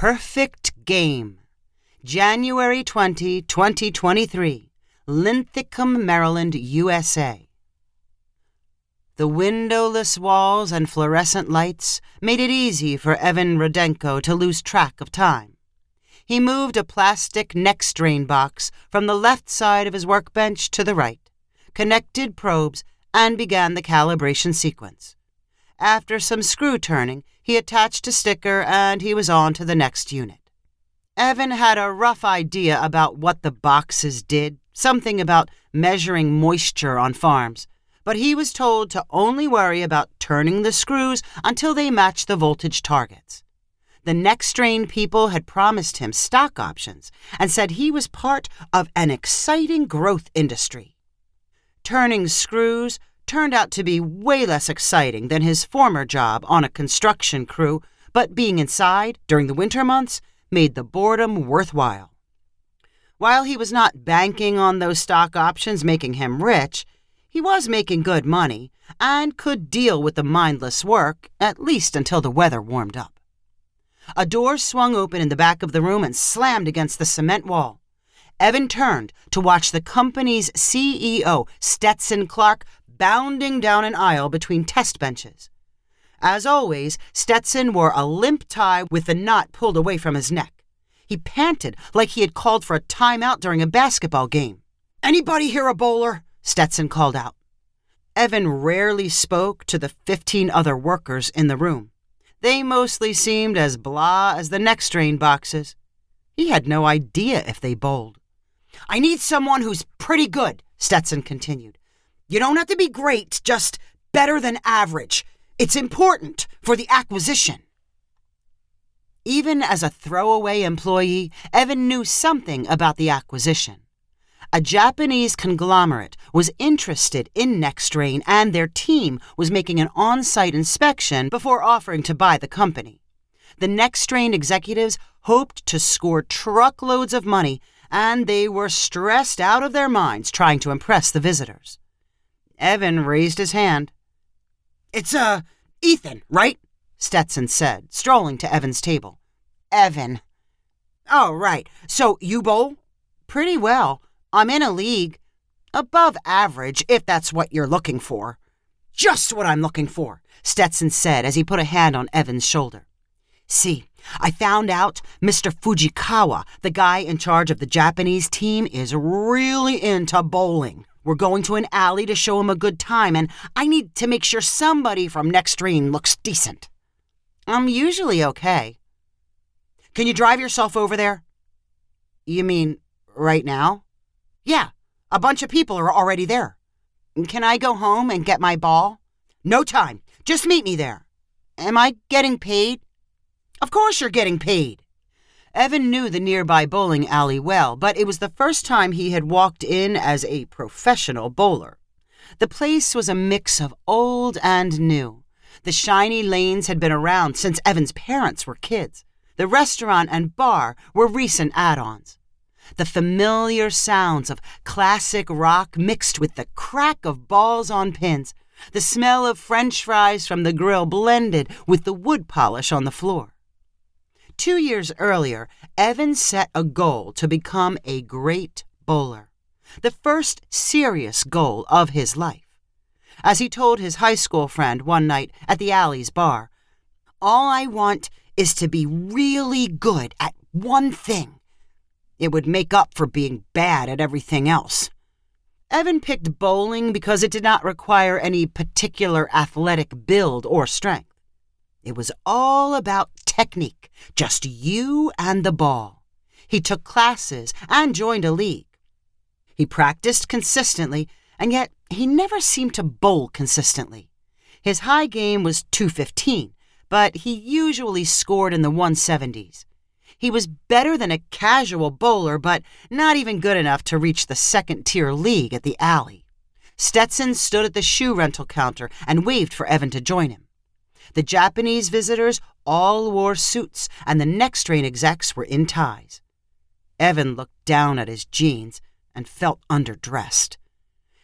Perfect Game. January 20, 2023. Linthicum, Maryland, USA. The windowless walls and fluorescent lights made it easy for Evan Rudenko to lose track of time. He moved a plastic Nextrain box from the left side of his workbench to the right, connected probes, and began the calibration sequence. After some screw turning, he attached a sticker and he was on to the next unit. Evan had a rough idea about what the boxes did, something about measuring moisture on farms, but he was told to only worry about turning the screws until they matched the voltage targets. The Nextrain people had promised him stock options and said he was part of an exciting growth industry. Turning screws turned out to be way less exciting than his former job on a construction crew, but being inside during the winter months made the boredom worthwhile. While he was not banking on those stock options making him rich, he was making good money and could deal with the mindless work, at least until the weather warmed up. A door swung open in the back of the room and slammed against the cement wall. Evan turned to watch the company's CEO, Stetson Clark, bounding down an aisle between test benches. As always, Stetson wore a limp tie with the knot pulled away from his neck. He panted like he had called for a timeout during a basketball game. Anybody here a bowler? Stetson called out. Evan rarely spoke to the 15 other workers in the room. They mostly seemed as blah as the Nextrain boxes. He had no idea if they bowled. I need someone who's pretty good, Stetson continued. You don't have to be great, just better than average. It's important for the acquisition. Even as a throwaway employee, Evan knew something about the acquisition. A Japanese conglomerate was interested in Nextrain and their team was making an on site inspection before offering to buy the company. The Nextrain executives hoped to score truckloads of money and they were stressed out of their minds trying to impress the visitors. Evan raised his hand. It's, uh, Ethan, right? Stetson said, strolling to Evan's table. Evan. Oh, right. So you bowl? Pretty well. I'm in a league. Above average, if that's what you're looking for. Just what I'm looking for, Stetson said as he put a hand on Evan's shoulder. See, I found out Mr. Fujikawa, the guy in charge of the Japanese team, is really into bowling. We're going to an alley to show him a good time, and I need to make sure somebody from next Nextrain looks decent. I'm usually okay. Can you drive yourself over there? You mean right now? Yeah, a bunch of people are already there. Can I go home and get my ball? No time. Just meet me there. Am I getting paid? Of course you're getting paid. Evan knew the nearby bowling alley well, but it was the first time he had walked in as a professional bowler. The place was a mix of old and new. The shiny lanes had been around since Evan's parents were kids. The restaurant and bar were recent add ons. The familiar sounds of classic rock mixed with the crack of balls on pins, the smell of french fries from the grill blended with the wood polish on the floor. Two years earlier, Evan set a goal to become a great bowler, the first serious goal of his life. As he told his high school friend one night at the alley's bar, All I want is to be really good at one thing. It would make up for being bad at everything else. Evan picked bowling because it did not require any particular athletic build or strength. It was all about technique, just you and the ball. He took classes and joined a league. He practiced consistently, and yet he never seemed to bowl consistently. His high game was 215, but he usually scored in the 170s. He was better than a casual bowler, but not even good enough to reach the second tier league at the alley. Stetson stood at the shoe rental counter and waved for Evan to join him. The Japanese visitors all wore suits, and the Nextrain execs were in ties. Evan looked down at his jeans and felt underdressed.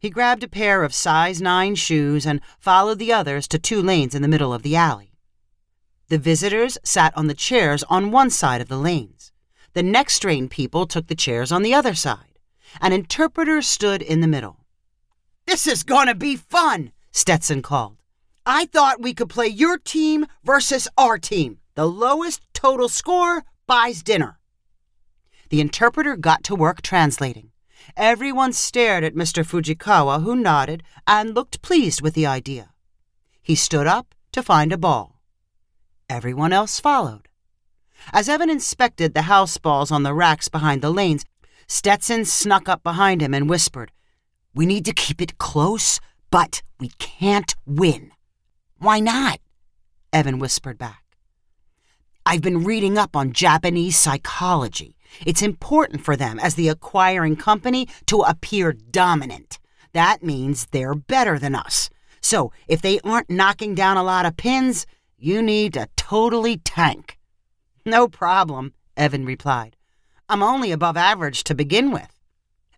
He grabbed a pair of size 9 shoes and followed the others to two lanes in the middle of the alley. The visitors sat on the chairs on one side of the lanes. The Nextrain people took the chairs on the other side. An interpreter stood in the middle. This is gonna be fun, Stetson called. I thought we could play your team versus our team. The lowest total score buys dinner. The interpreter got to work translating. Everyone stared at Mr. Fujikawa, who nodded and looked pleased with the idea. He stood up to find a ball. Everyone else followed. As Evan inspected the house balls on the racks behind the lanes, Stetson snuck up behind him and whispered, We need to keep it close, but we can't win. Why not? Evan whispered back. I've been reading up on Japanese psychology. It's important for them as the acquiring company to appear dominant. That means they're better than us. So if they aren't knocking down a lot of pins, you need to totally tank. No problem, Evan replied. I'm only above average to begin with.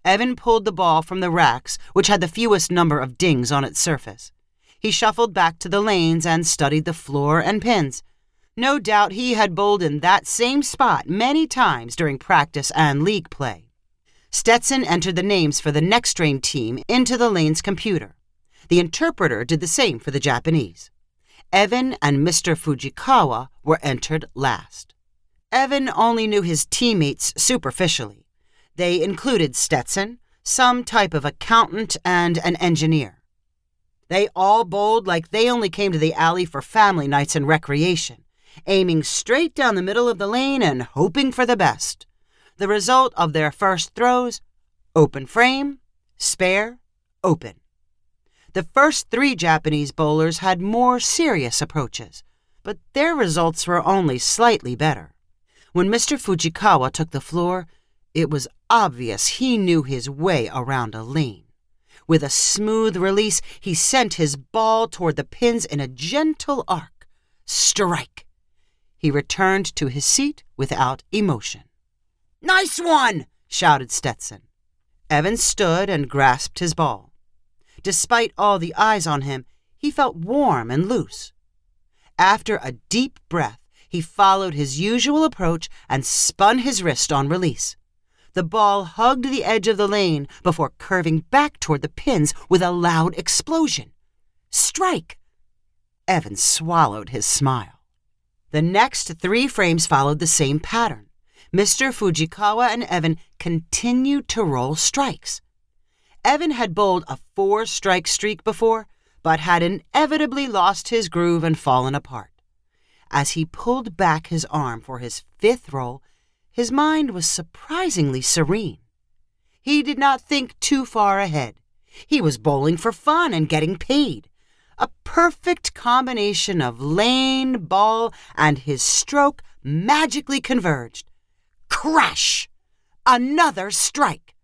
Evan pulled the ball from the racks, which had the fewest number of dings on its surface. He shuffled back to the lanes and studied the floor and pins. No doubt he had bowled in that same spot many times during practice and league play. Stetson entered the names for the Nextrain team into the lane's computer. The interpreter did the same for the Japanese. Evan and Mr. Fujikawa were entered last. Evan only knew his teammates superficially. They included Stetson, some type of accountant, and an engineer. They all bowled like they only came to the alley for family nights and recreation, aiming straight down the middle of the lane and hoping for the best. The result of their first throws open frame, spare, open. The first three Japanese bowlers had more serious approaches, but their results were only slightly better. When Mr. Fujikawa took the floor, it was obvious he knew his way around a lane. With a smooth release, he sent his ball toward the pins in a gentle arc. Strike! He returned to his seat without emotion. Nice one! shouted Stetson. Evans stood and grasped his ball. Despite all the eyes on him, he felt warm and loose. After a deep breath, he followed his usual approach and spun his wrist on release. The ball hugged the edge of the lane before curving back toward the pins with a loud explosion. Strike! Evan swallowed his smile. The next three frames followed the same pattern. Mr. Fujikawa and Evan continued to roll strikes. Evan had bowled a four strike streak before, but had inevitably lost his groove and fallen apart. As he pulled back his arm for his fifth roll, his mind was surprisingly serene. He did not think too far ahead. He was bowling for fun and getting paid. A perfect combination of lane, ball, and his stroke magically converged. Crash! Another strike!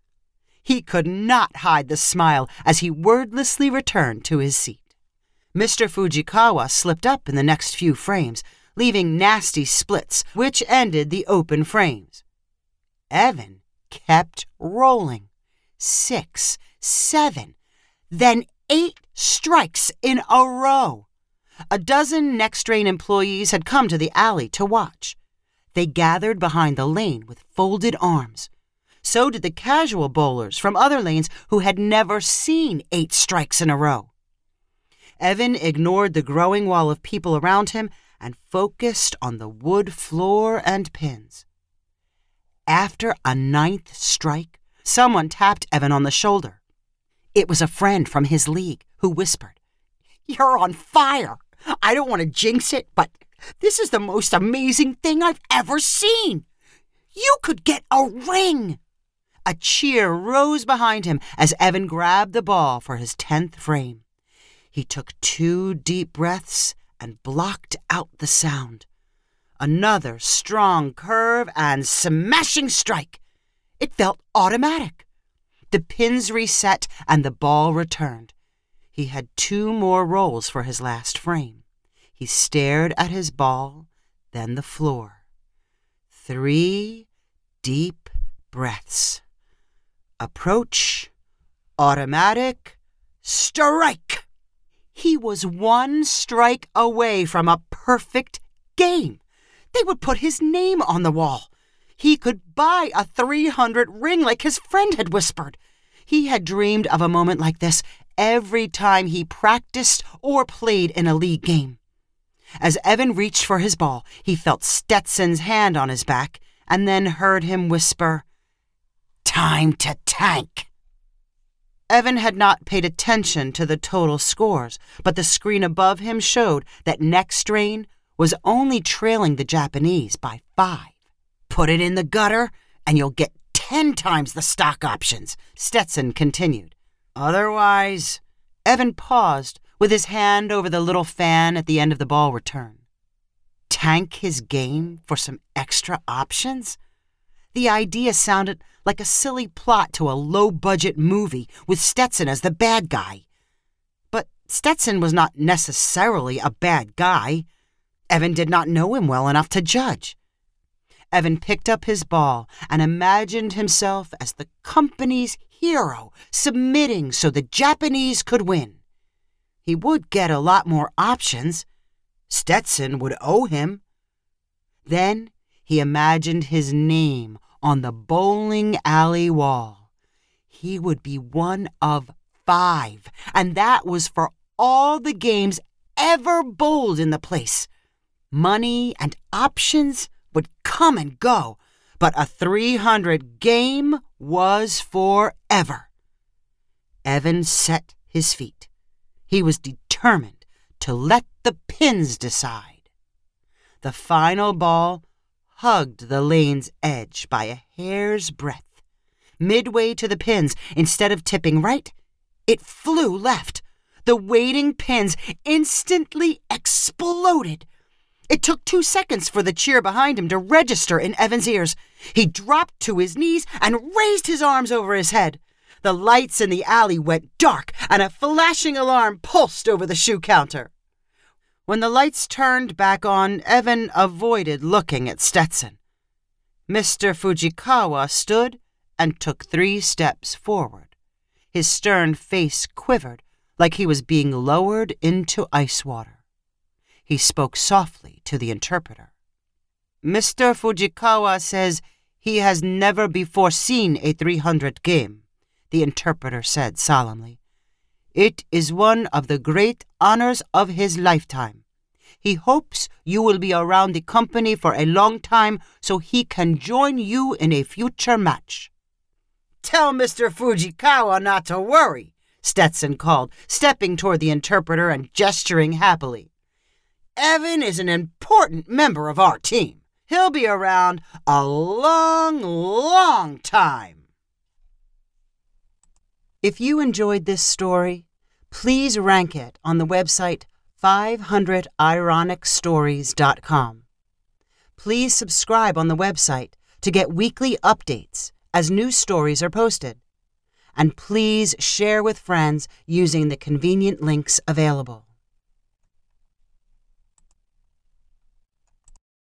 He could not hide the smile as he wordlessly returned to his seat. Mr. Fujikawa slipped up in the next few frames, leaving nasty splits, which ended the open frames. Evan kept rolling. Six, seven, then eight strikes in a row. A dozen Nextrain employees had come to the alley to watch. They gathered behind the lane with folded arms. So did the casual bowlers from other lanes who had never seen eight strikes in a row. Evan ignored the growing wall of people around him and focused on the wood floor and pins. After a ninth strike, someone tapped Evan on the shoulder. It was a friend from his league who whispered, You're on fire! I don't want to jinx it, but this is the most amazing thing I've ever seen! You could get a ring! A cheer rose behind him as Evan grabbed the ball for his tenth frame. He took two deep breaths and blocked out the sound. Another strong curve and smashing strike. It felt automatic. The pins reset and the ball returned. He had two more rolls for his last frame. He stared at his ball, then the floor. Three deep breaths. Approach, automatic, strike! He was one strike away from a perfect game. They would put his name on the wall. He could buy a 300 ring like his friend had whispered. He had dreamed of a moment like this every time he practiced or played in a league game. As Evan reached for his ball, he felt Stetson's hand on his back and then heard him whisper, Time to tank. Evan had not paid attention to the total scores, but the screen above him showed that Nextrain was only trailing the Japanese by five. Put it in the gutter, and you'll get ten times the stock options, Stetson continued. Otherwise, Evan paused with his hand over the little fan at the end of the ball return. Tank his game for some extra options? The idea sounded like a silly plot to a low budget movie with Stetson as the bad guy. But Stetson was not necessarily a bad guy. Evan did not know him well enough to judge. Evan picked up his ball and imagined himself as the company's hero, submitting so the Japanese could win. He would get a lot more options. Stetson would owe him. Then he imagined his name on the bowling alley wall. He would be one of five, and that was for all the games ever bowled in the place. Money and options would come and go, but a 300 game was forever. Evan set his feet. He was determined to let the pins decide. The final ball hugged the lane's edge by a hair's breadth. Midway to the pins, instead of tipping right, it flew left. The waiting pins instantly exploded. It took two seconds for the cheer behind him to register in Evan's ears. He dropped to his knees and raised his arms over his head. The lights in the alley went dark, and a flashing alarm pulsed over the shoe counter. When the lights turned back on, Evan avoided looking at Stetson. Mr. Fujikawa stood and took three steps forward. His stern face quivered like he was being lowered into ice water. He spoke softly to the interpreter. Mr. Fujikawa says he has never before seen a 300 game, the interpreter said solemnly. It is one of the great honors of his lifetime. He hopes you will be around the company for a long time so he can join you in a future match. Tell Mr. Fujikawa not to worry, Stetson called, stepping toward the interpreter and gesturing happily. Evan is an important member of our team. He'll be around a long, long time. If you enjoyed this story, please rank it on the website 500ironicstories.com. Please subscribe on the website to get weekly updates as new stories are posted. And please share with friends using the convenient links available.